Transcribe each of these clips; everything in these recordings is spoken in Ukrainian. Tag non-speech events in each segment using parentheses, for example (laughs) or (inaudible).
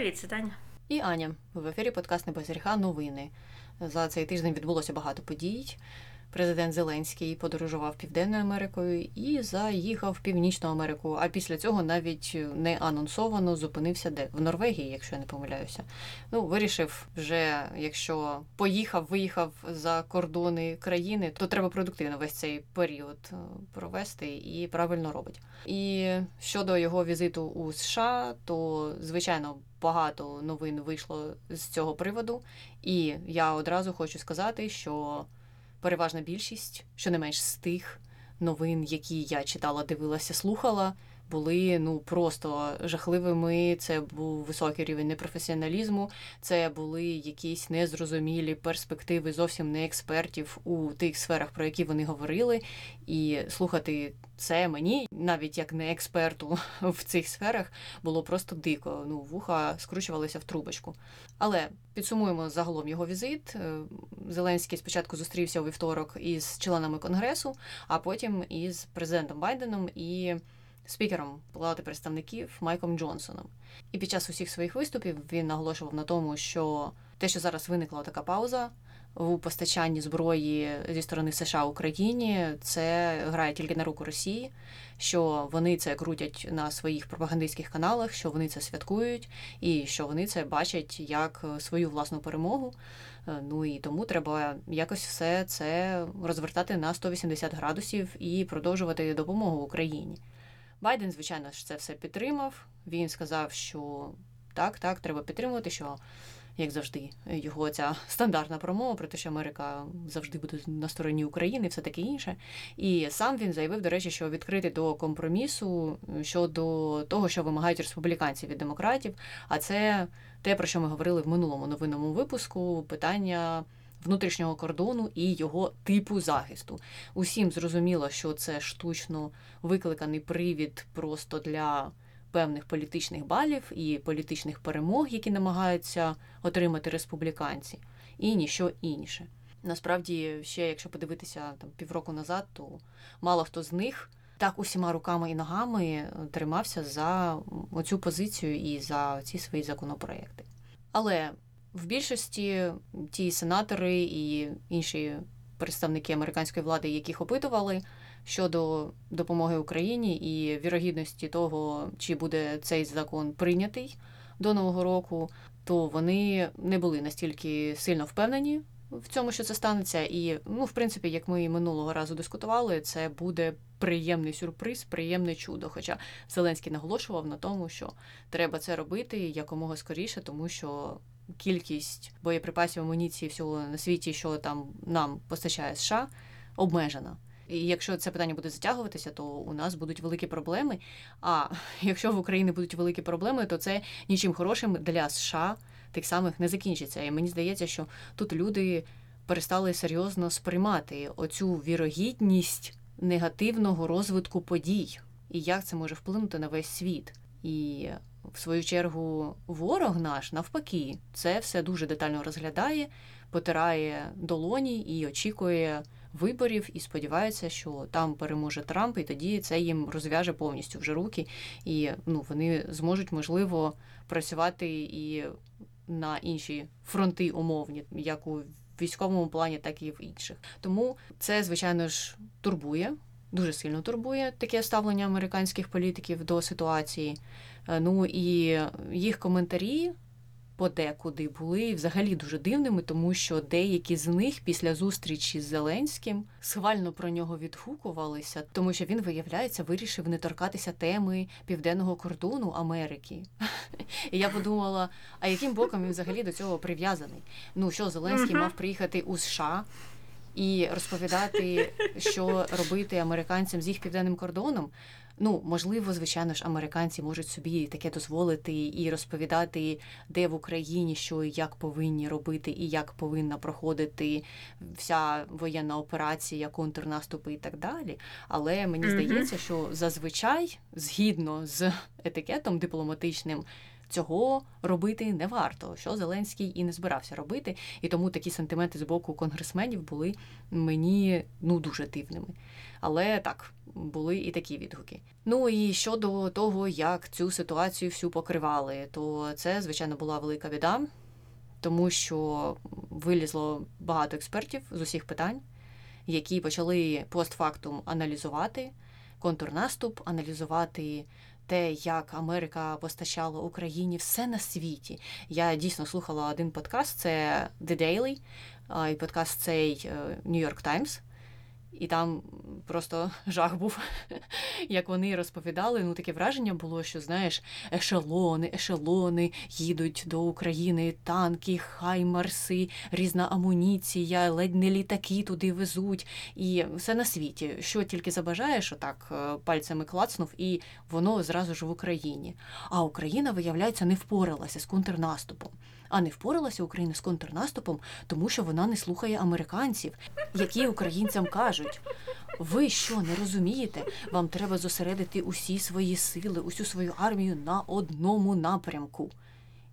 Привіт, це Таня. І Аня в ефірі подкаст «Небезріха. Новини. За цей тиждень відбулося багато подій. Президент Зеленський подорожував Південною Америкою і заїхав в Північну Америку. А після цього навіть не анонсовано зупинився де в Норвегії, якщо я не помиляюся. Ну вирішив вже, якщо поїхав, виїхав за кордони країни, то треба продуктивно весь цей період е, провести і правильно робить. І щодо його візиту у США, то звичайно. Багато новин вийшло з цього приводу, і я одразу хочу сказати, що переважна більшість, що не менш з тих новин, які я читала, дивилася, слухала, були ну просто жахливими. Це був високий рівень непрофесіоналізму, це були якісь незрозумілі перспективи зовсім не експертів у тих сферах, про які вони говорили. І слухати це мені, навіть як не експерту (laughs) в цих сферах, було просто дико. Ну, вуха скручувалися в трубочку. Але підсумуємо загалом його візит. Е, Зеленський спочатку зустрівся у вівторок із членами конгресу, а потім із президентом Байденом і спікером Палати представників Майком Джонсоном. І під час усіх своїх виступів він наголошував на тому, що те, що зараз виникла така пауза у постачанні зброї зі сторони США Україні, це грає тільки на руку Росії, що вони це крутять на своїх пропагандистських каналах, що вони це святкують, і що вони це бачать як свою власну перемогу. Е, ну і тому треба якось все це розвертати на 180 градусів і продовжувати допомогу Україні. Байден, звичайно ж, це все підтримав. Він сказав, що так, так, треба підтримувати, що, як завжди, його ця стандартна промова про те, що Америка завжди буде на стороні України, все таке інше. І сам він заявив, до речі, що відкритий до компромісу щодо того, що вимагають республіканці від демократів. А це те, про що ми говорили в минулому новинному випуску, питання внутрішнього кордону і його типу захисту. Усім зрозуміло, що це штучно викликаний привід просто для певних політичних балів і політичних перемог, які намагаються отримати республіканці, і ніщо інше. Насправді, ще якщо подивитися там півроку назад, то мало хто з них. Так усіма руками і ногами тримався за оцю позицію і за ці свої законопроекти. Але в більшості ті сенатори і інші представники американської влади, яких опитували щодо допомоги Україні і вірогідності того, чи буде цей закон прийнятий до нового року, то вони не були настільки сильно впевнені в цьому, що це станеться. І, ну, в принципі, як ми минулого разу дискутували, це буде приємний сюрприз, приємне чудо. Хоча Зеленський наголошував на тому, що треба це робити якомога скоріше, тому що кількість боєприпасів, амуніції всього на світі, що там нам постачає США, обмежена. І якщо це питання буде затягуватися, то у нас будуть великі проблеми. А (laughs) якщо в Україні будуть великі проблеми, то це нічим хорошим для США тих самих не закінчиться. І мені здається, що тут люди перестали серйозно сприймати оцю вірогідність негативного розвитку подій і як це може вплинути на весь світ. І в свою чергу ворог наш навпаки це все дуже детально розглядає, потирає долоні і очікує виборів, і сподівається, що там переможе Трамп, і тоді це їм розв'яже повністю вже руки, і ну вони зможуть можливо працювати і на інші фронти умовні, як у військовому плані, так і в інших. Тому це звичайно ж турбує. Дуже сильно турбує таке ставлення американських політиків до ситуації. Е, ну і їх коментарі подекуди були взагалі дуже дивними, тому що деякі з них після зустрічі з Зеленським схвально про нього відгукувалися, тому що він, виявляється, вирішив не торкатися теми південного кордону Америки. (laughs) І я подумала, а яким боком він взагалі до цього прив'язаний? Ну що Зеленський мав приїхати у США? І розповідати, що робити американцям з їх південним кордоном. Ну, можливо, звичайно ж, американці можуть собі таке дозволити і розповідати, де в Україні що і як повинні робити, і як повинна проходити вся воєнна операція, контрнаступи і так далі. Але мені здається, що зазвичай, згідно з етикетом дипломатичним, цього робити не варто, що Зеленський і не збирався робити. І тому такі сентименти з боку конгресменів були мені ну дуже дивними. Але так, були і такі відгуки. Ну і щодо того, як цю ситуацію всю покривали, то це, звичайно, була велика біда, тому що вилізло багато експертів з усіх питань, які почали постфактум аналізувати контрнаступ, аналізувати. Те, як Америка постачала Україні все на світі. Я дійсно слухала один подкаст, це The Daily, і подкаст цей е, New York Times. І там просто (laughs) жах був, (laughs) як вони розповідали. Ну, таке враження було, що знаєш, ешелони, ешелони їдуть до України, танки, хаймарси, різна амуніція, ледь не літаки туди везуть. І все на світі. Що тільки забажаєш, отак е, пальцями клацнув, і воно зразу ж в Україні. А Україна, виявляється, не впоралася з контрнаступом. А не впоралася Україна з контрнаступом, тому що вона не слухає американців, які українцям кажуть: ви що не розумієте? Вам треба зосередити усі свої сили, усю свою армію на одному напрямку.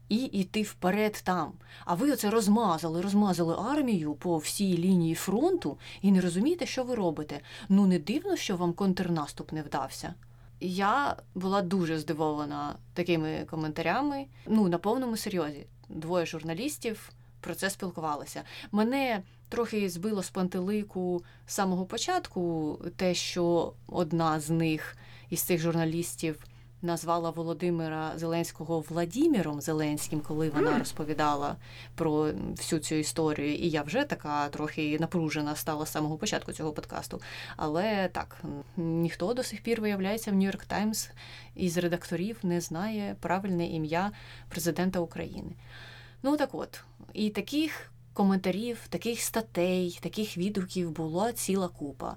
І йти вперед там. А ви оце розмазали, розмазали армію по всій лінії фронту і не розумієте, що ви робите. Ну не дивно, що вам контрнаступ не вдався. Я була дуже здивована такими коментарями. Ну на повному серйозі двоє журналістів про це спілкувалися. Мене трохи збило з пантелику з самого початку, те, що одна з них із цих журналістів. Назвала Володимира Зеленського Владіміром Зеленським, коли вона розповідала про всю цю історію. І я вже така трохи напружена стала з самого початку цього подкасту. Але так, ніхто до сих пір виявляється в Нью-Йорк Таймс із редакторів не знає правильне ім'я президента України. Ну так от, і таких коментарів, таких статей, таких відгуків була ціла купа.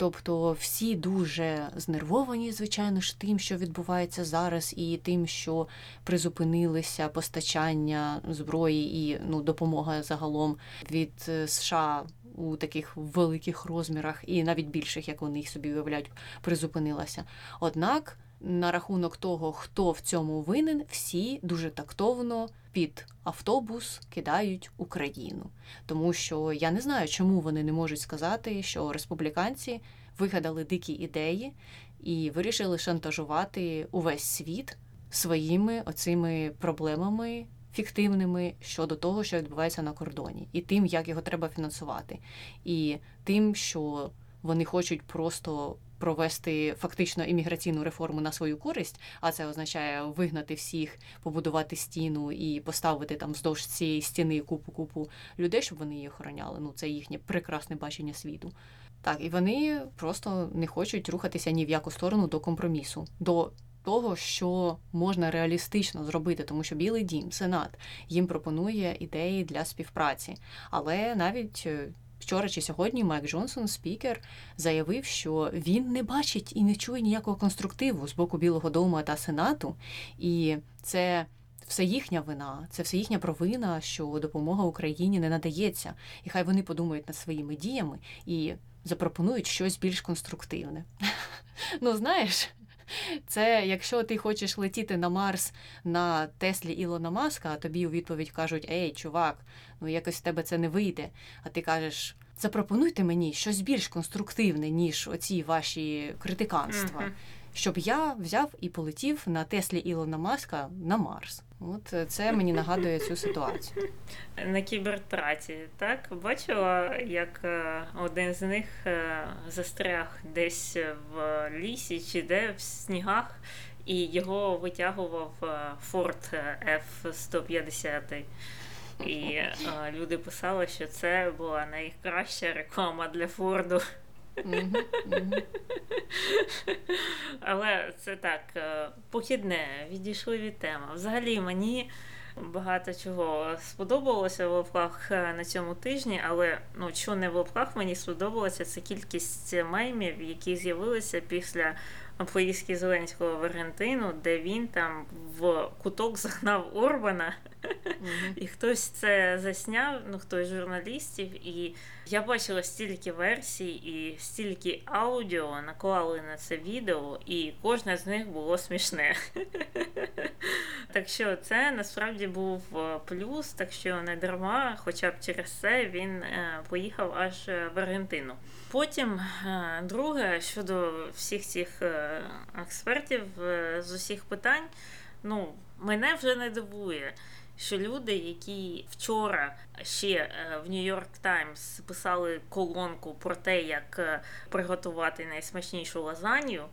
Тобто всі дуже знервовані, звичайно ж, тим, що відбувається зараз, і тим, що призупинилися постачання зброї і ну, допомога загалом від е, США у таких великих розмірах, і навіть більших, як вони їх собі уявляють, призупинилася. Однак на рахунок того, хто в цьому винен, всі дуже тактовно під автобус кидають Україну. Тому що я не знаю, чому вони не можуть сказати, що республіканці вигадали дикі ідеї і вирішили шантажувати увесь світ своїми оцими проблемами. Фіктивними щодо того, що відбувається на кордоні, і тим, як його треба фінансувати, і тим, що вони хочуть просто провести фактично імміграційну реформу на свою користь, а це означає вигнати всіх, побудувати стіну і поставити там вздовж цієї стіни купу купу людей, щоб вони її охороняли. Ну це їхнє прекрасне бачення світу. Так, і вони просто не хочуть рухатися ні в яку сторону до компромісу. до того, що можна реалістично зробити, тому що Білий Дім, Сенат їм пропонує ідеї для співпраці, але навіть е, Вчора чи сьогодні Майк Джонсон, спікер, заявив, що він не бачить і не чує ніякого конструктиву з боку Білого Дому та Сенату, і це. Все їхня вина, це все їхня провина, що допомога Україні не надається, і хай вони подумають над своїми діями і запропонують щось більш конструктивне. (laughs) Ну, знаєш, це якщо ти хочеш летіти на Марс на Теслі Ілона Маска, а тобі у відповідь кажуть: Ей, чувак, ну якось в тебе це не вийде. А ти кажеш. Запропонуйте мені щось більш конструктивне, ніж оці ваші критиканства, щоб я взяв і полетів на Теслі Ілона Маска на Марс. От е, це (laughs) мені нагадує цю ситуацію. На кібертраті, так бачила, як е, один з них е, застряг десь в лісі чи де в снігах, і його витягував Форд F-150. І люди писали, що це була найкраща реклама для Форду. Але це так, е, похідне, відійшли від теми. Взагалі мені багато чого сподобалося в лапках е, на цьому тижні, але ну, що не в лапках мені сподобалося, це кількість мемів, які з'явилися після поїздки Зеленського в Аргентину, де він там в куток загнав Орбана І хтось це засняв, ну хтось з журналістів, і я бачила стільки версій і стільки аудіо наклали на це відео, і кожне з них було смішне. (laughs) Так що це насправді був е, плюс, так що не дарма, хоча б через це він е, поїхав аж в Аргентину. Потім, е, друге, щодо всіх цих експертів з усіх питань, ну мене вже не дивує що люди, які вчора ще е, в Нью-Йорк Таймс писали колонку про те, як е, приготувати найсмачнішу лазанью,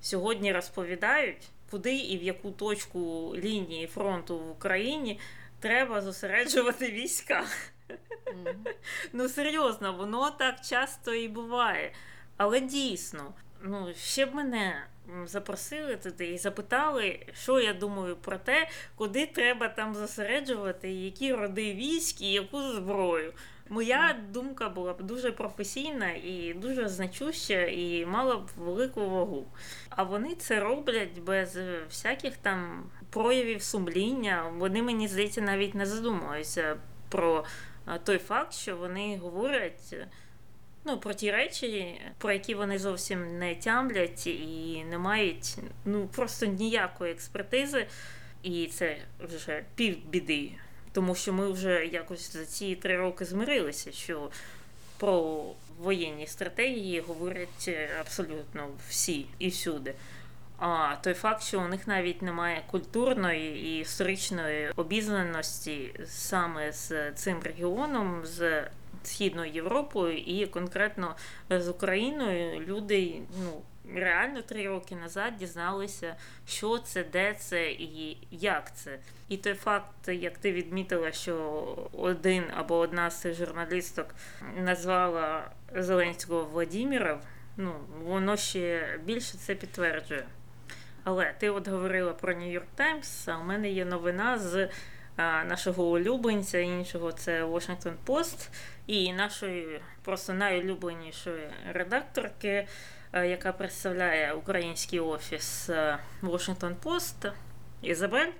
сьогодні розповідають, куди і в яку точку лінії фронту в Україні треба зосереджувати війська. Mm. (laughs) Ну серйозно, воно так часто і буває. Але дійсно, ну ще б мене запросили туди і запитали, що я думаю про те, куди треба там зосереджувати, які роди військ і яку зброю. Моя думка була б дуже професійна і дуже значуща, і мала б велику вагу. А вони це роблять без всяких там проявів сумління. Вони, мені здається, навіть не задумуються про той факт, що вони говорять ну, про ті речі, про які вони зовсім не тямлять і не мають ну, просто ніякої експертизи, і це вже півбіди. Тому що ми вже якось за ці три роки змирилися, що про воєнні стратегії говорять абсолютно всі і всюди. А той факт, що у них навіть немає культурної і історичної обізнаності саме з цим регіоном, з Східною Європою і конкретно з Україною люди ну реально три роки назад дізналися, що це, де це і як це. І той факт, як ти відмітила, що один або одна з цих журналісток назвала Зеленського Владіміром, ну воно ще більше це підтверджує. Але ти от говорила про Нью-Йорк Таймс, а у мене є новина з нашого улюбленця, іншого це Washington Post, і нашої просто найулюбленішої редакторки, яка представляє український офіс Washington Post, Ізабель.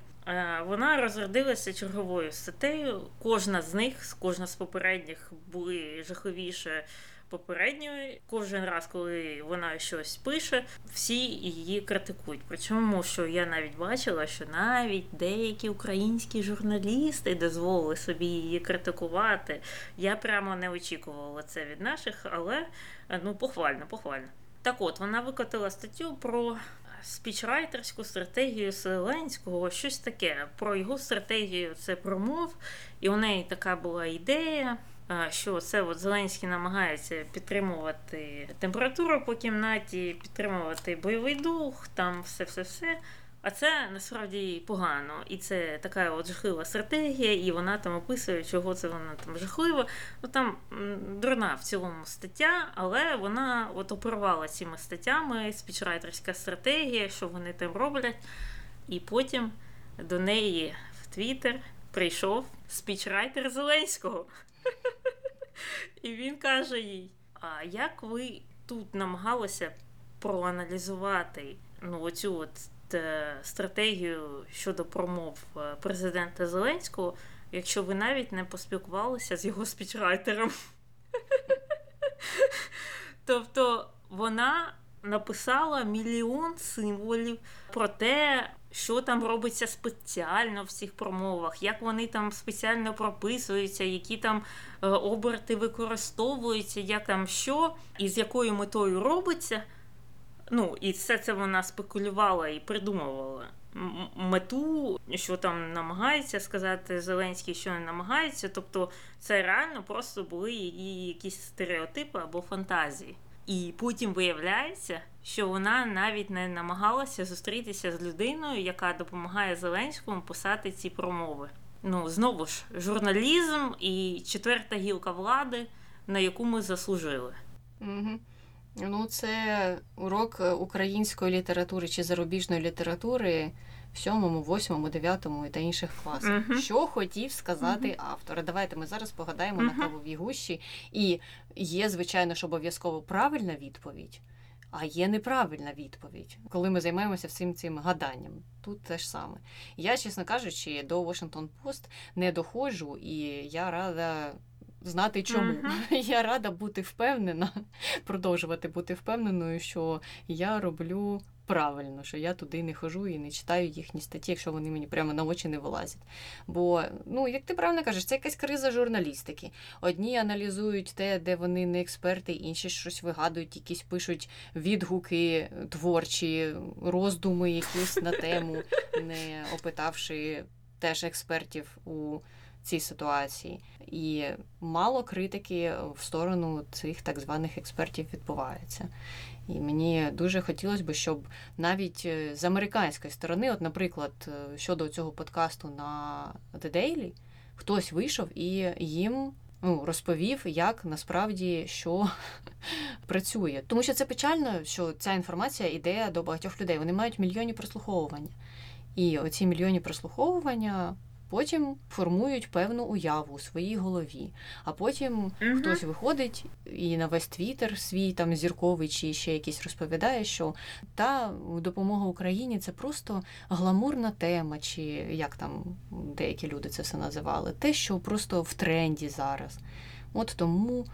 Вона розродилася черговою статтею. Кожна з них, кожна з попередніх були жаховіше попередньої. Кожен раз, коли вона щось пише, всі її критикують. Причому, що я навіть бачила, що навіть деякі українські журналісти дозволили собі її критикувати. Я прямо не очікувала це від наших, але ну похвально, похвально. Так от вона викотила статтю про. Спічрайтерську стратегію Зеленського, щось таке. Про його стратегію це промов, і у неї така була ідея що це от Зеленський намагається підтримувати температуру по кімнаті, підтримувати бойовий дух, там все-все-все. А це насправді погано. І це така от жахлива стратегія, і вона там описує, чого це вона там жахлива. Ну там дурна в цілому стаття, але вона от оперувала цими статтями, спічрайтерська стратегія, що вони там роблять. І потім до неї в Твіттер прийшов спічрайтер Зеленського. (laughs) (laughs) І він каже їй: А як ви тут намагалися проаналізувати ну, оцю от е, стратегію щодо промов е, президента Зеленського, якщо ви навіть не поспілкувалися з його спічрайтером? (laughs) Тобто вона написала мільйон символів про те, що там робиться спеціально в цих промовах, як вони там спеціально прописуються, які там е, оберти використовуються, як там що, і з якою метою робиться. Ну, і все це вона спекулювала і придумувала. Мету, що там намагається сказати Зеленський, що не намагається. Тобто це реально просто були її якісь стереотипи або фантазії. І потім виявляється, що вона навіть не намагалася зустрітися з людиною, яка допомагає Зеленському писати ці промови. Ну знову ж журналізм і четверта гілка влади, на яку ми заслужили. Угу. Ну, це урок української літератури чи зарубіжної літератури в сьомому, восьмому, дев'ятому та інших класах. Uh-huh. Що хотів сказати uh-huh. автор? Давайте ми зараз погадаємо uh-huh. на кавовій гущі. І є, звичайно ж, обов'язково правильна відповідь. А є неправильна відповідь, коли ми займаємося всім цим гаданням. Тут те ж саме. Я, чесно кажучи, до Washington Post не доходжу, і я рада знати чому. Мгм. (laughs) Я рада бути впевнена, (laughs) продовжувати бути впевненою, що я роблю правильно, що я туди не хожу і не читаю їхні статті, якщо вони мені прямо на очі не вилазять. Бо, ну, як ти правильно кажеш, це якась криза журналістики. Одні аналізують те, де вони не експерти, інші щось вигадують, якісь пишуть відгуки творчі, роздуми якісь на тему, (laughs) не опитавши теж експертів у цій ситуації. І мало критики в сторону цих так званих експертів відбувається. І мені дуже хотілося б, щоб навіть е, з американської сторони, от, наприклад, е, щодо цього подкасту на The Daily, хтось вийшов і їм ну, розповів, як насправді що (laughs) працює. Тому що це печально, що ця інформація йде до багатьох людей. Вони мають мільйонні прослуховування. І оці мільйонні прослуховування потім формують певну уяву у своїй голові. А потім Мгм. хтось виходить і на весь твіттер свій там зірковий чи ще якийсь розповідає, що та допомога Україні це просто гламурна тема, чи як там деякі люди це все називали, те, що просто в тренді зараз. От тому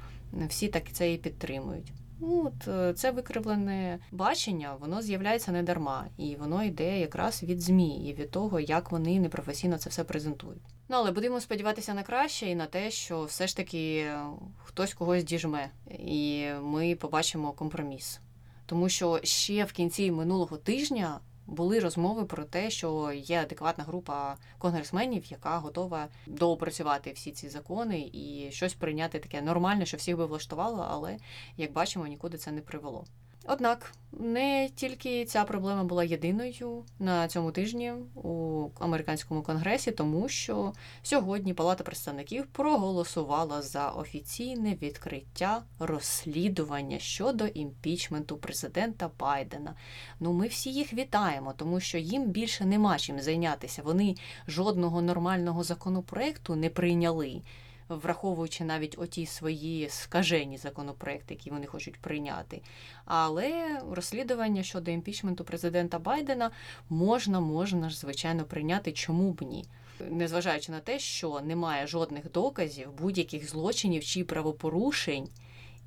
всі так це і підтримують. Ну, От е, це викривлене бачення, воно з'являється не дарма, і воно йде якраз від ЗМІ і від того, як вони непрофесійно це все презентують. Ну але будемо сподіватися на краще і на те, що все ж таки е, хтось когось діжме, і ми побачимо компроміс. Тому що ще в кінці минулого тижня були розмови про те, що є адекватна група конгресменів, яка готова доопрацювати всі ці закони і щось прийняти таке нормальне, що всіх би влаштувало, але як бачимо, нікуди це не привело. Однак не тільки ця проблема була єдиною на цьому тижні у американському конгресі, тому що сьогодні Палата представників проголосувала за офіційне відкриття розслідування щодо імпічменту президента Байдена. Ну, ми всі їх вітаємо, тому що їм більше нема чим зайнятися. Вони жодного нормального законопроекту не прийняли враховуючи навіть оті свої скажені законопроекти, які вони хочуть прийняти. Але розслідування щодо імпічменту президента Байдена можна, можна ж, звичайно, прийняти, чому б ні. Незважаючи на те, що немає жодних доказів будь-яких злочинів чи правопорушень,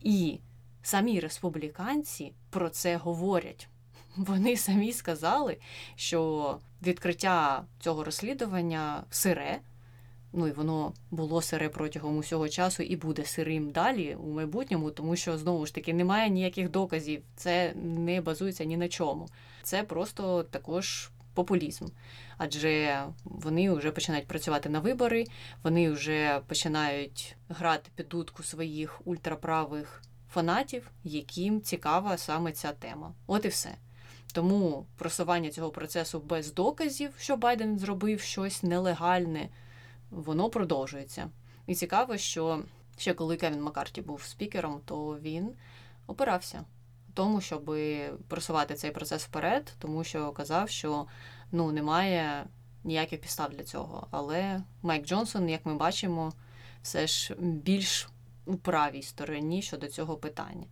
і самі республіканці про це говорять. Вони самі сказали, що відкриття цього розслідування сире, ну і воно було сире протягом усього часу і буде сирим далі у майбутньому, тому що знову ж таки немає ніяких доказів, це не базується ні на чому. Це просто також популізм. Адже вони вже починають працювати на вибори, вони вже починають грати під дудку своїх ультраправих фанатів, яким цікава саме ця тема. От і все. Тому просування цього процесу без доказів, що Байден зробив щось нелегальне, воно продовжується. І цікаво, що ще коли Кевін Маккарті був спікером, то він опирався тому, щоб просувати цей процес вперед, тому що казав, що ну немає ніяких підстав для цього. Але Майк Джонсон, як ми бачимо, все ж більш у правій стороні щодо цього питання.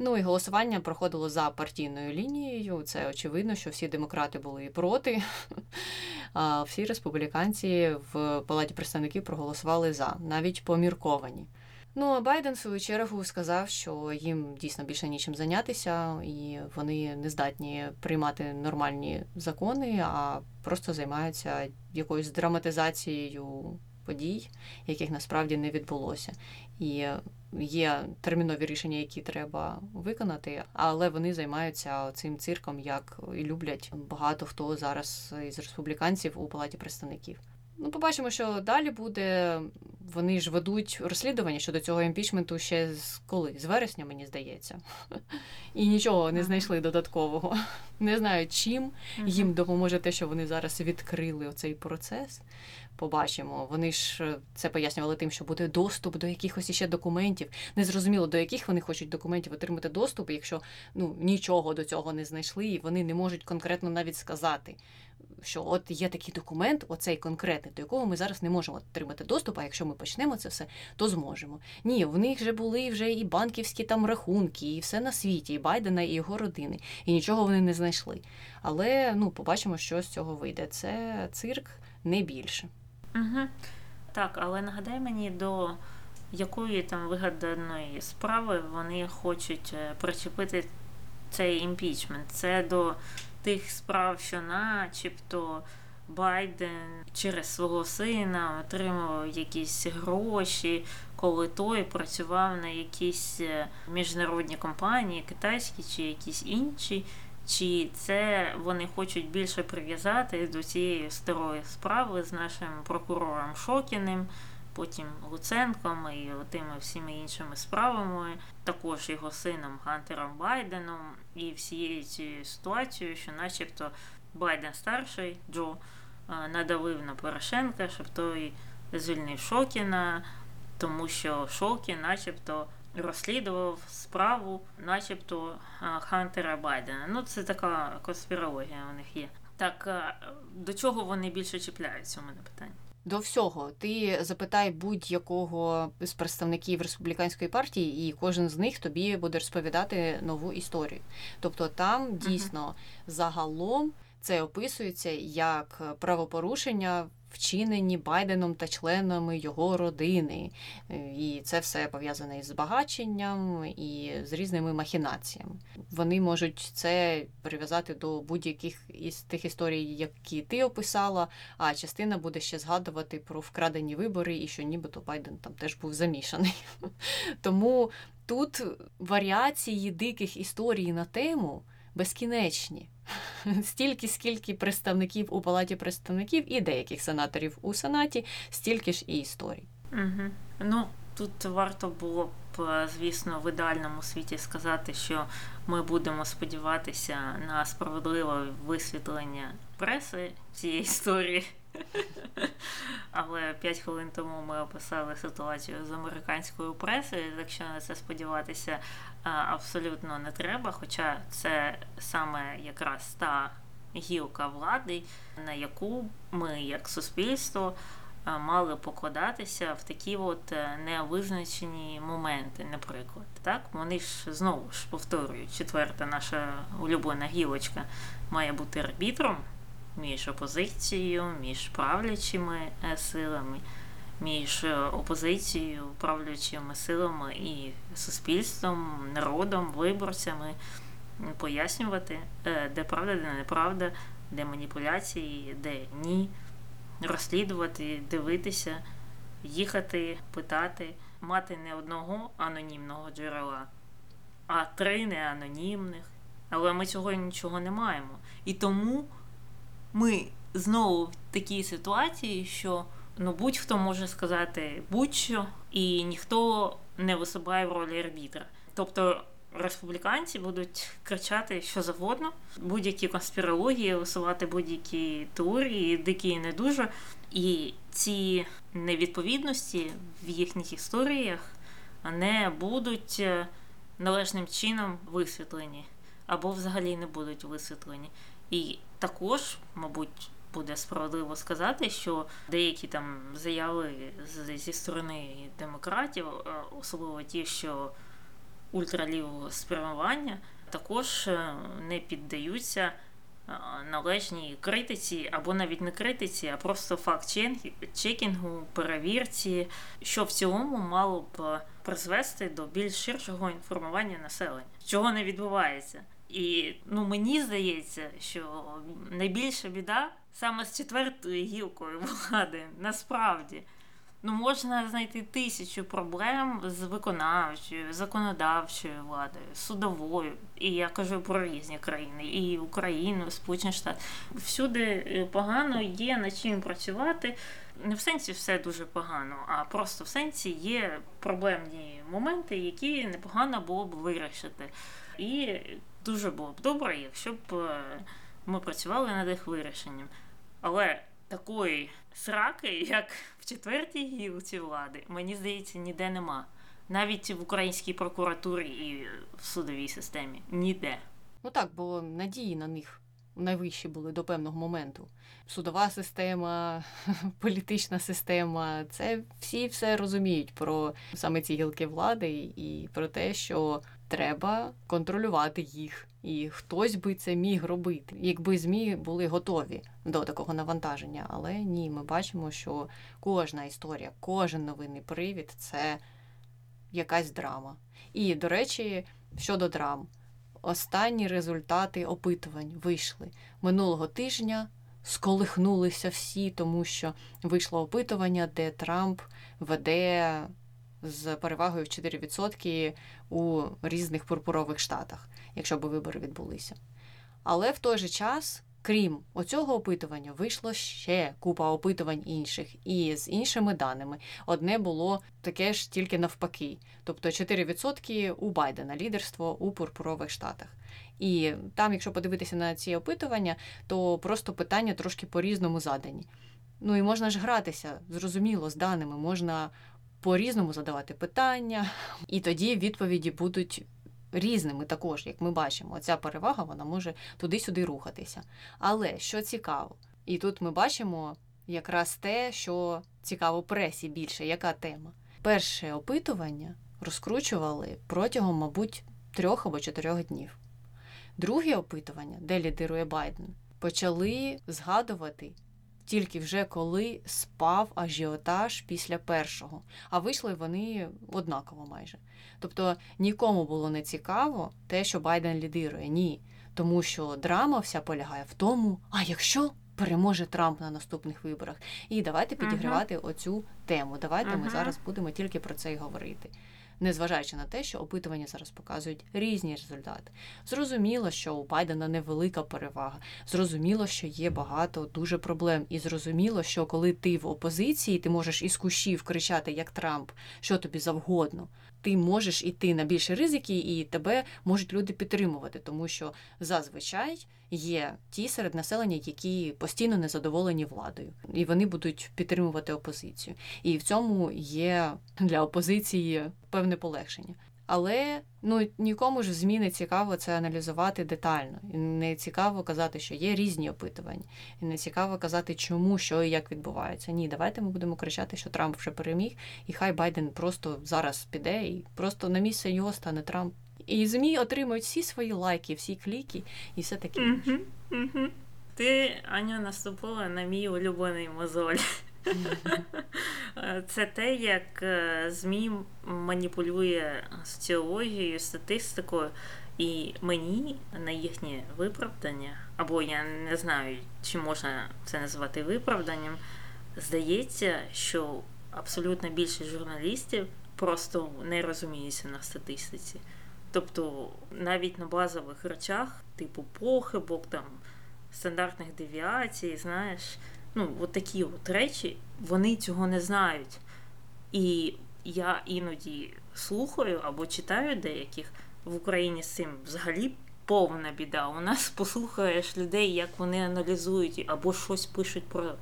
Ну і голосування проходило за партійною лінією. Це очевидно, що всі демократи були і проти, (laughs) а всі республіканці в палаті представників проголосували за, навіть помірковані. Ну а Байден, в свою чергу, сказав, що їм дійсно більше нічим зайнятися, і вони не здатні приймати нормальні закони, а просто займаються якоюсь драматизацією подій, яких насправді не відбулося. І є термінові рішення, які треба виконати, але вони займаються цим цирком, як і люблять багато хто зараз із республіканців у палаті представників. Ну, побачимо, що далі буде. Вони ж ведуть розслідування щодо цього імпічменту ще з коли? З вересня, мені здається. І нічого не знайшли додаткового. Не знаю, чим їм допоможе те, що вони зараз відкрили цей процес. Побачимо. Вони ж е, це пояснювали тим, що буде доступ до якихось іще документів. Незрозуміло, до яких вони хочуть документів отримати доступ, якщо ну нічого до цього не знайшли, і вони не можуть конкретно навіть сказати, що от є такий документ, оцей конкретний, до якого ми зараз не можемо отримати доступ, а якщо ми почнемо це все, то зможемо. Ні, в них же були вже і банківські там рахунки, і все на світі, і Байдена, і його родини, і нічого вони не знайшли. Але ну, побачимо, що з цього вийде. Це цирк не більше. Угу. Так, але нагадай мені до якої там вигаданої справи вони хочуть е, причепити цей імпічмент. Це до тих справ, що начебто Байден через свого сина отримував якісь гроші, коли той працював на якісь е, міжнародні компанії, китайські чи якісь інші. Чи це вони хочуть більше прив'язати до цієї старої справи з нашим прокурором Шокіним, потім Луценком і тими всіми іншими справами, також його сином Гантером Байденом, і всією цією ситуацією, що, начебто, Байден старший Джо надавив на Порошенка, щоб той звільнив Шокіна, тому що Шокін, начебто розслідував справу, начебто Хантера Байдена. Ну, це така конспірологія у них є. Так до чого вони більше чіпляються? У мене питання. До всього, ти запитай будь-якого з представників республіканської партії, і кожен з них тобі буде розповідати нову історію. Тобто там дійсно uh-huh. загалом це описується як правопорушення вчинені Байденом та членами його родини. І це все пов'язане із збагаченням і з різними махінаціями. Вони можуть це прив'язати до будь-яких із тих історій, які ти описала. А частина буде ще згадувати про вкрадені вибори і що нібито Байден там теж був замішаний. (laughs) Тому тут варіації диких історій на тему безкінечні. (laughs) Стільки, скільки представників у палаті представників і деяких сенаторів у сенаті, стільки ж і історій. Угу. Ну тут варто було б, е, звісно, в ідеальному світі сказати, що ми будемо сподіватися на справедливе висвітлення преси цієї історії. (laughs) Але 5 хвилин тому ми описали ситуацію з американською пресою, так що на це сподіватися абсолютно не треба. Хоча це саме якраз та гілка влади, на яку ми, як суспільство, мали покладатися в такі от е, невизначені моменти, наприклад. Так, вони ж знову ж повторюють, четверта наша улюблена гілочка має бути арбітром між опозицією, між правлячими е, силами, між е, опозицією, правлячими силами і суспільством, народом, виборцями, пояснювати, е, де правда, де неправда, де маніпуляції, де ні, розслідувати, дивитися, їхати, питати, мати не одного анонімного джерела, а три неанонімних. Але ми цього нічого не маємо. І тому ми знову в такій ситуації, що ну будь-хто може сказати будь-що, і ніхто не висибає в ролі арбітра. Тобто республіканці будуть кричати що завгодно, будь-які конспірології, висувати будь-які теорії, дикі і не дуже. І ці невідповідності в їхніх історіях не будуть е, належним чином висвітлені або взагалі не будуть висвітлені. І також, мабуть, буде справедливо сказати, що деякі там заяви зі сторони демократів, е, особливо ті, що ультралівого спрямування, також е, не піддаються е, належній критиці, або навіть не критиці, а просто факт чекінгу, перевірці, що в цілому мало б призвести до більш ширшого інформування населення, чого не відбувається. І ну мені здається, що найбільша біда саме з четвертою гілкою влади насправді. Ну, можна знайти тисячу проблем з виконавчою, законодавчою владою, судовою. І я кажу про різні країни, і Україну, Сполучені Штати. Всюди е, погано є над чим працювати. Не в сенсі все дуже погано, а просто в сенсі є проблемні моменти, які непогано було б вирішити. І дуже було б добре, якщо б е, ми працювали над їх вирішенням. Але такої сраки, як в четвертій гілці влади, мені здається, ніде нема. Навіть в українській прокуратурі і в судовій системі ніде. Ну так, бо надії на них найвищі були до певного моменту. Судова система, (laughs) політична система це всі все розуміють про саме ці гілки влади і про те, що треба контролювати їх. І хтось би це міг робити, якби ЗМІ були готові до такого навантаження. Але ні, ми бачимо, що кожна історія, кожен новинний привід це якась драма. І, до речі, щодо драм, останні результати опитувань вийшли минулого тижня. Сколихнулися всі, тому що вийшло опитування, де Трамп веде з перевагою в 4% у різних пурпурових штатах, якщо б вибори відбулися. Але в той же час, крім оцього опитування, вийшло ще купа опитувань інших і з іншими даними. Одне було таке ж тільки навпаки, тобто 4% у Байдена лідерство у пурпурових штатах. І там, якщо подивитися на ці опитування, то просто питання трошки по-різному задані. Ну і можна ж гратися, зрозуміло, з даними, можна по-різному задавати питання, і тоді відповіді будуть різними також, як ми бачимо. Оця перевага вона може туди-сюди рухатися. Але що цікаво, і тут ми бачимо якраз те, що цікаво пресі більше, яка тема. Перше опитування розкручували протягом, мабуть, трьох або чотирьох днів. Друге опитування, де лідирує Байден, почали згадувати тільки вже коли спав ажіотаж після першого, а вийшли вони однаково майже. Тобто нікому було не цікаво те, що Байден лідирує. Ні. Тому що драма вся полягає в тому, а якщо переможе Трамп на наступних виборах. І давайте підігравати uh-huh. оцю тему. Давайте uh-huh. ми зараз будемо тільки про це й говорити незважаючи на те, що опитування зараз показують різні результати. Зрозуміло, що у Байдена невелика перевага. Зрозуміло, що є багато дуже проблем. І зрозуміло, що коли ти в опозиції, ти можеш із кущів кричати як Трамп, що тобі завгодно. Ти можеш іти на більше ризики, і тебе можуть люди підтримувати, тому що зазвичай є ті серед населення, які постійно незадоволені владою, і вони будуть підтримувати опозицію. І в цьому є для опозиції певне полегшення. Але ну нікому ж ЗМІ не цікаво це аналізувати детально. І Не цікаво казати, що є різні опитування, і не цікаво казати, чому, що і як відбувається. Ні, давайте ми будемо кричати, що Трамп вже переміг, і хай Байден просто зараз піде, і просто на місце його стане Трамп. І ЗМІ отримують всі свої лайки, всі кліки і все таке. Mm-hmm. Mm-hmm. Ти, Аня, наступила на мій улюблений мозоль. (laughs) Це те, як е, ЗМІ маніпулює соціологією, статистикою, і мені на їхнє виправдання, або я не знаю, чи можна це назвати виправданням, здається, що абсолютно більшість журналістів просто не розуміються на статистиці. Тобто навіть на базових речах, типу похибок, там стандартних девіацій, знаєш, ну, от такі от речі, вони цього не знають. І я іноді слухаю або читаю деяких в Україні з цим взагалі повна біда. У нас (laughs) послухаєш людей, як вони аналізують або щось пишуть про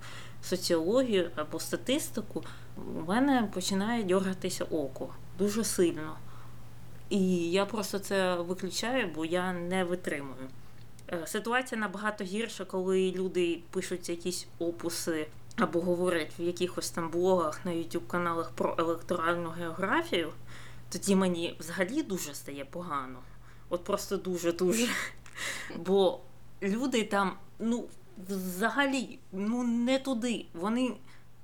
соціологію або статистику. У мене починає дергатися око дуже сильно. І я просто це виключаю, бо я не витримую. Е, ситуація набагато гірша, коли люди пишуть якісь опуси або говорять в якихось там блогах на youtube каналах про електоральну географію. Тоді мені взагалі дуже стає погано. От просто дуже-дуже. Бо люди там, ну, взагалі, ну не туди. Вони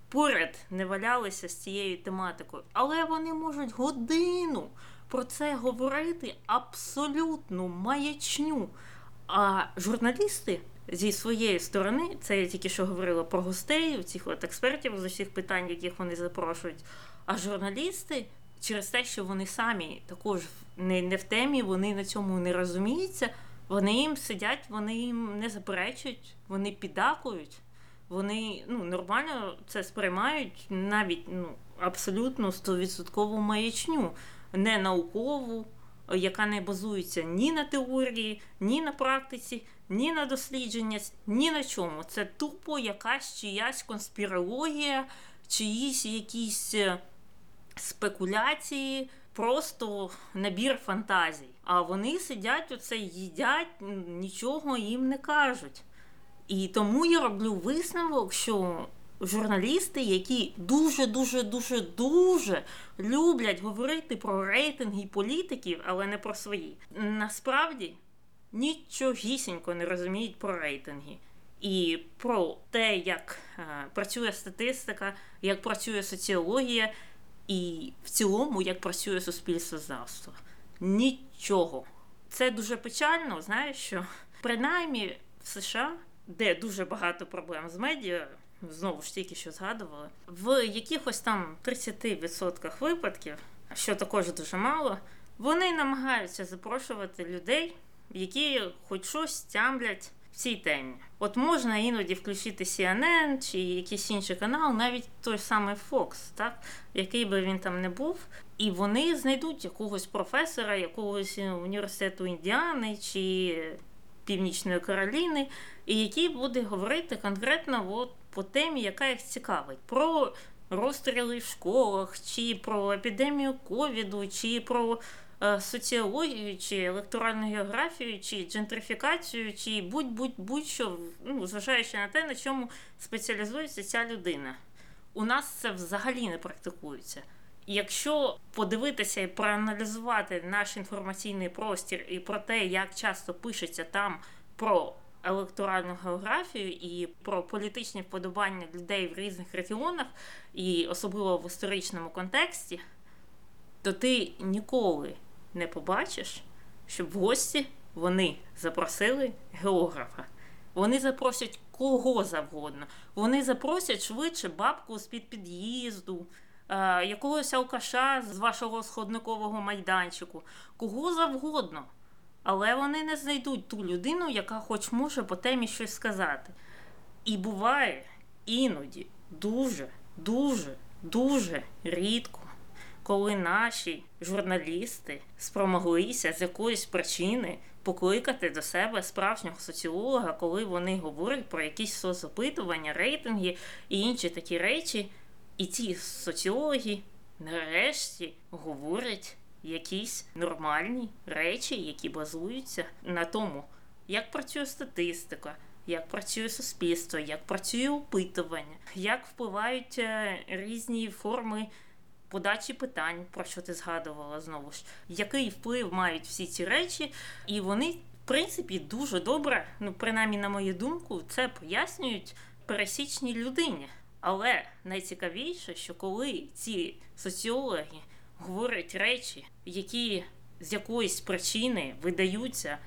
поряд не валялися з цією тематикою, але вони можуть годину про це говорити абсолютну маячню. А журналісти зі своєї сторони, це я тільки що говорила про гостей, цих от експертів з усіх питань, яких вони запрошують. А журналісти через те, що вони самі також не, не в темі, вони на цьому не розуміються. Вони їм сидять, вони їм не заперечують, вони піддакують, вони ну, нормально це сприймають навіть ну, абсолютно стовідсоткову маячню, не наукову яка не базується ні на теорії, ні на практиці, ні на дослідження, ні на чому. Це тупо якась чиясь конспірологія, чиїсь якісь е, спекуляції, просто набір фантазій. А вони сидять оце, їдять, нічого їм не кажуть. І тому я роблю висновок, що журналісти, які дуже, дуже, дуже, дуже люблять говорити про рейтинги політиків, але не про свої, насправді нічогісінько не розуміють про рейтинги. І про те, як е, працює статистика, як працює соціологія, і в цілому, як працює суспільство завтра. Нічого. Це дуже печально, знаєш що? Принаймні в США, де дуже багато проблем з медіа, знову ж тільки що згадували, в якихось там 30% випадків, що також дуже мало, вони намагаються запрошувати людей, які хоч щось тямлять в цій темі. От можна іноді включити CNN чи якийсь інший канал, навіть той самий Fox, так? який би він там не був, і вони знайдуть якогось професора, якогось університету Індіани чи Північної Кароліни, і який буде говорити конкретно от по темі, яка їх цікавить. Про розстріли в школах, чи про епідемію ковіду, чи про Е, соціологію, чи електоральну географію, чи джентрифікацію, чи будь-будь-будь-що, ну, зважаючи на те, на чому спеціалізується ця людина. У нас це взагалі не практикується. Якщо подивитися і проаналізувати наш інформаційний простір і про те, як часто пишеться там про електоральну географію і про політичні вподобання людей в різних регіонах, і особливо в історичному контексті, то ти ніколи не побачиш, щоб в гості вони запросили географа. Вони запросять кого завгодно. Вони запросять швидше бабку з-під під'їзду, е, якогось алкаша з вашого сходникового майданчику, кого завгодно. Але вони не знайдуть ту людину, яка хоч може по темі щось сказати. І буває іноді дуже, дуже, дуже рідко коли наші журналісти спромоглися з якоїсь причини покликати до себе справжнього соціолога, коли вони говорять про якісь соцопитування, рейтинги і інші такі речі, і ці соціологи нарешті говорять якісь нормальні речі, які базуються на тому, як працює статистика. Як працює суспільство, як працює опитування, як впливають е, різні форми подачі питань, про що ти згадувала знову ж, який вплив мають всі ці речі, і вони, в принципі, дуже добре, ну принаймні, на мою думку, це пояснюють пересічній людині. Але найцікавіше, що коли ці соціологи говорять речі, які з якоїсь причини видаються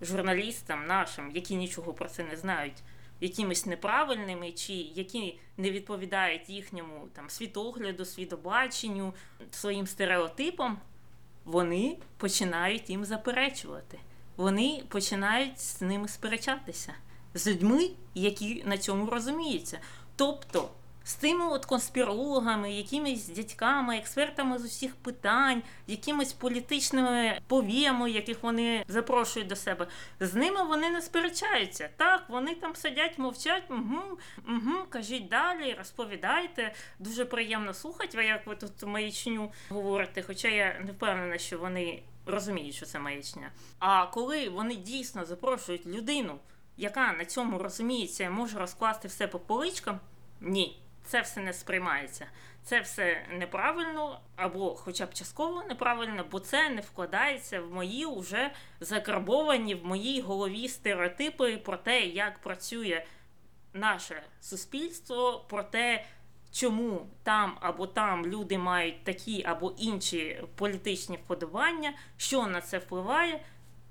журналістам нашим, які нічого про це не знають, якимись неправильними, чи які не відповідають їхньому там світогляду, світобаченню, своїм стереотипам, вони починають їм заперечувати. Вони починають з ними сперечатися з людьми, які на цьому розуміються. Тобто з тими от конспірологами, якимись дядьками, експертами з усіх питань, якимись політичними повіями, яких вони запрошують до себе. З ними вони не сперечаються. Так, вони там сидять, мовчать, угу, угу, кажіть далі, розповідайте. Дуже приємно слухати, як ви тут маячню говорите, хоча я не впевнена, що вони розуміють, що це маячня. А коли вони дійсно запрошують людину, яка на цьому розуміється, може розкласти все по поличкам, ні це все не сприймається. Це все неправильно, або хоча б частково неправильно, бо це не вкладається в мої вже закарбовані в моїй голові стереотипи про те, як працює наше суспільство, про те, чому там або там люди мають такі або інші політичні вподобання, що на це впливає.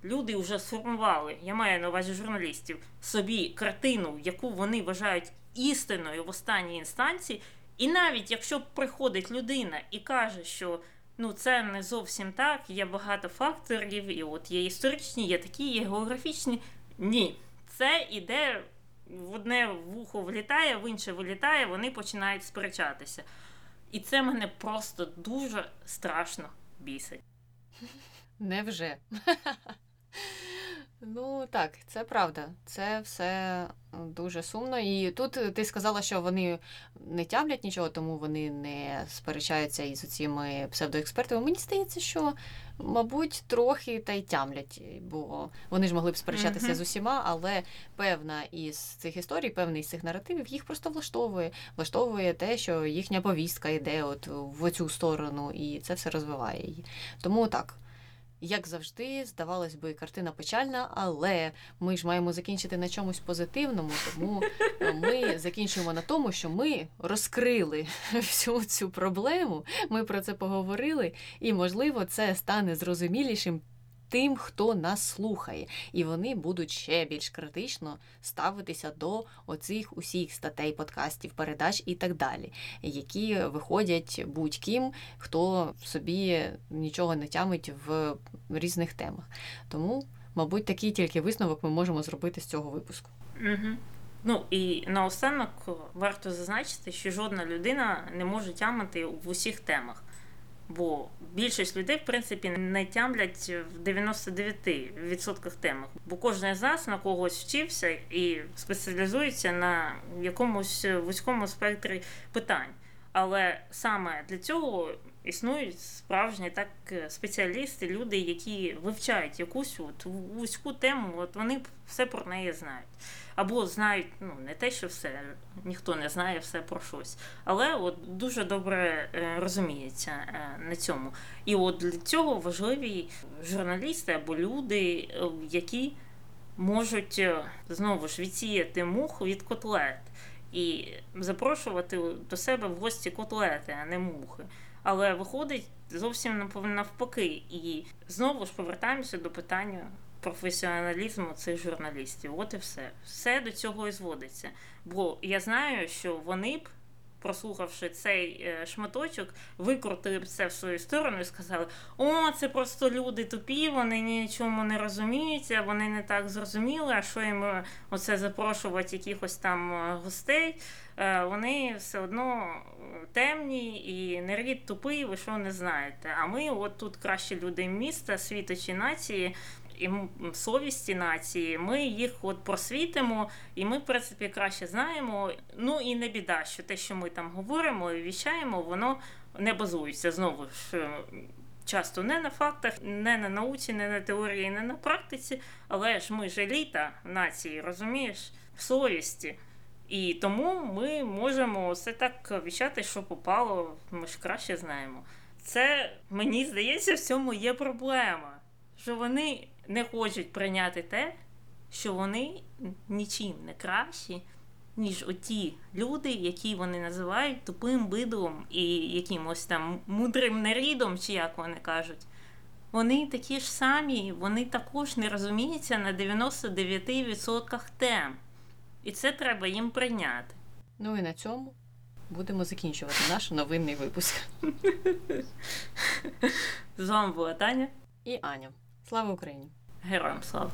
Люди вже сформували, я маю на увазі журналістів, собі картину, яку вони вважають істиною в останній інстанції. І навіть якщо приходить людина і каже, що ну це не зовсім так, є багато факторів, і от є історичні, є такі, є географічні. Ні, це іде в одне вухо влітає, в інше вилітає, вони починають сперечатися. І це мене просто дуже страшно бісить. Невже? Ну так, це правда. Це все дуже сумно. І тут ти сказала, що вони не тямлять нічого, тому вони не сперечаються із цими псевдоекспертами. Мені здається, що, мабуть, трохи та й тямлять, бо вони ж могли б сперечатися mm-hmm. з усіма, але певна із цих історій, певний із цих наративів їх просто влаштовує. Влаштовує те, що їхня повістка йде от в цю сторону, і це все розвиває її. Тому так. Як завжди, здавалось би, картина печальна, але ми ж маємо закінчити на чомусь позитивному, тому ми закінчуємо на тому, що ми розкрили (laughs) всю цю проблему. Ми про це поговорили, і можливо це стане зрозумілішим тим, хто нас слухає, і вони будуть ще більш критично ставитися до оцих усіх статей, подкастів, передач і так далі, які виходять будь-ким, хто собі нічого не тямить в різних темах. Тому, мабуть, такий тільки висновок ми можемо зробити з цього випуску. Угу. Ну і наостанок варто зазначити, що жодна людина не може тямити в усіх темах. Бо більшість людей, в принципі, не тямлять в 99% темах. Бо кожен з нас на когось вчився і спеціалізується на якомусь вузькому спектрі питань. Але саме для цього існують справжні так спеціалісти, люди, які вивчають якусь от вузьку тему, от вони все про неї знають або знають ну не те, що все, ніхто не знає все про щось, але от дуже добре е, розуміється е, на цьому. І от для цього важливі журналісти або люди, е, які можуть знову ж відсіяти мух від котлет і запрошувати до себе в гості котлети, а не мухи. Але виходить зовсім навпаки. І знову ж повертаємося до питання професіоналізму цих журналістів. От і все. Все до цього і зводиться. Бо я знаю, що вони б. Прослухавши цей е, шматочок, викрутили б це в свою сторону і сказали: О, це просто люди тупі, вони нічому не розуміються, вони не так зрозуміли, а що їм е, оце запрошувати якихось там е, гостей. Вони все одно темні і не рід тупий, ви що не знаєте. А ми, от тут кращі люди міста, світу чи нації, і совісті нації, ми їх от просвітимо, і ми, в принципі, краще знаємо. Ну і не біда, що те, що ми там говоримо і віщаємо, воно не базується знову ж. Часто не на фактах, не на науці, не на теорії, не на практиці, але ж ми ж еліта нації, розумієш, в совісті. І тому ми можемо все так віщати, що попало, ми ж краще знаємо. Це мені здається, в цьому є проблема, що вони не хочуть прийняти те, що вони нічим не кращі, ніж оті люди, які вони називають тупим бидлом і якимось там мудрим нерідом, чи як вони кажуть. Вони такі ж самі, вони також не розуміються на 99% тем. І це треба їм прийняти. Ну і на цьому будемо закінчувати наш новинний випуск. З вами була Таня і Аня. Слава Україні! Herrans röv.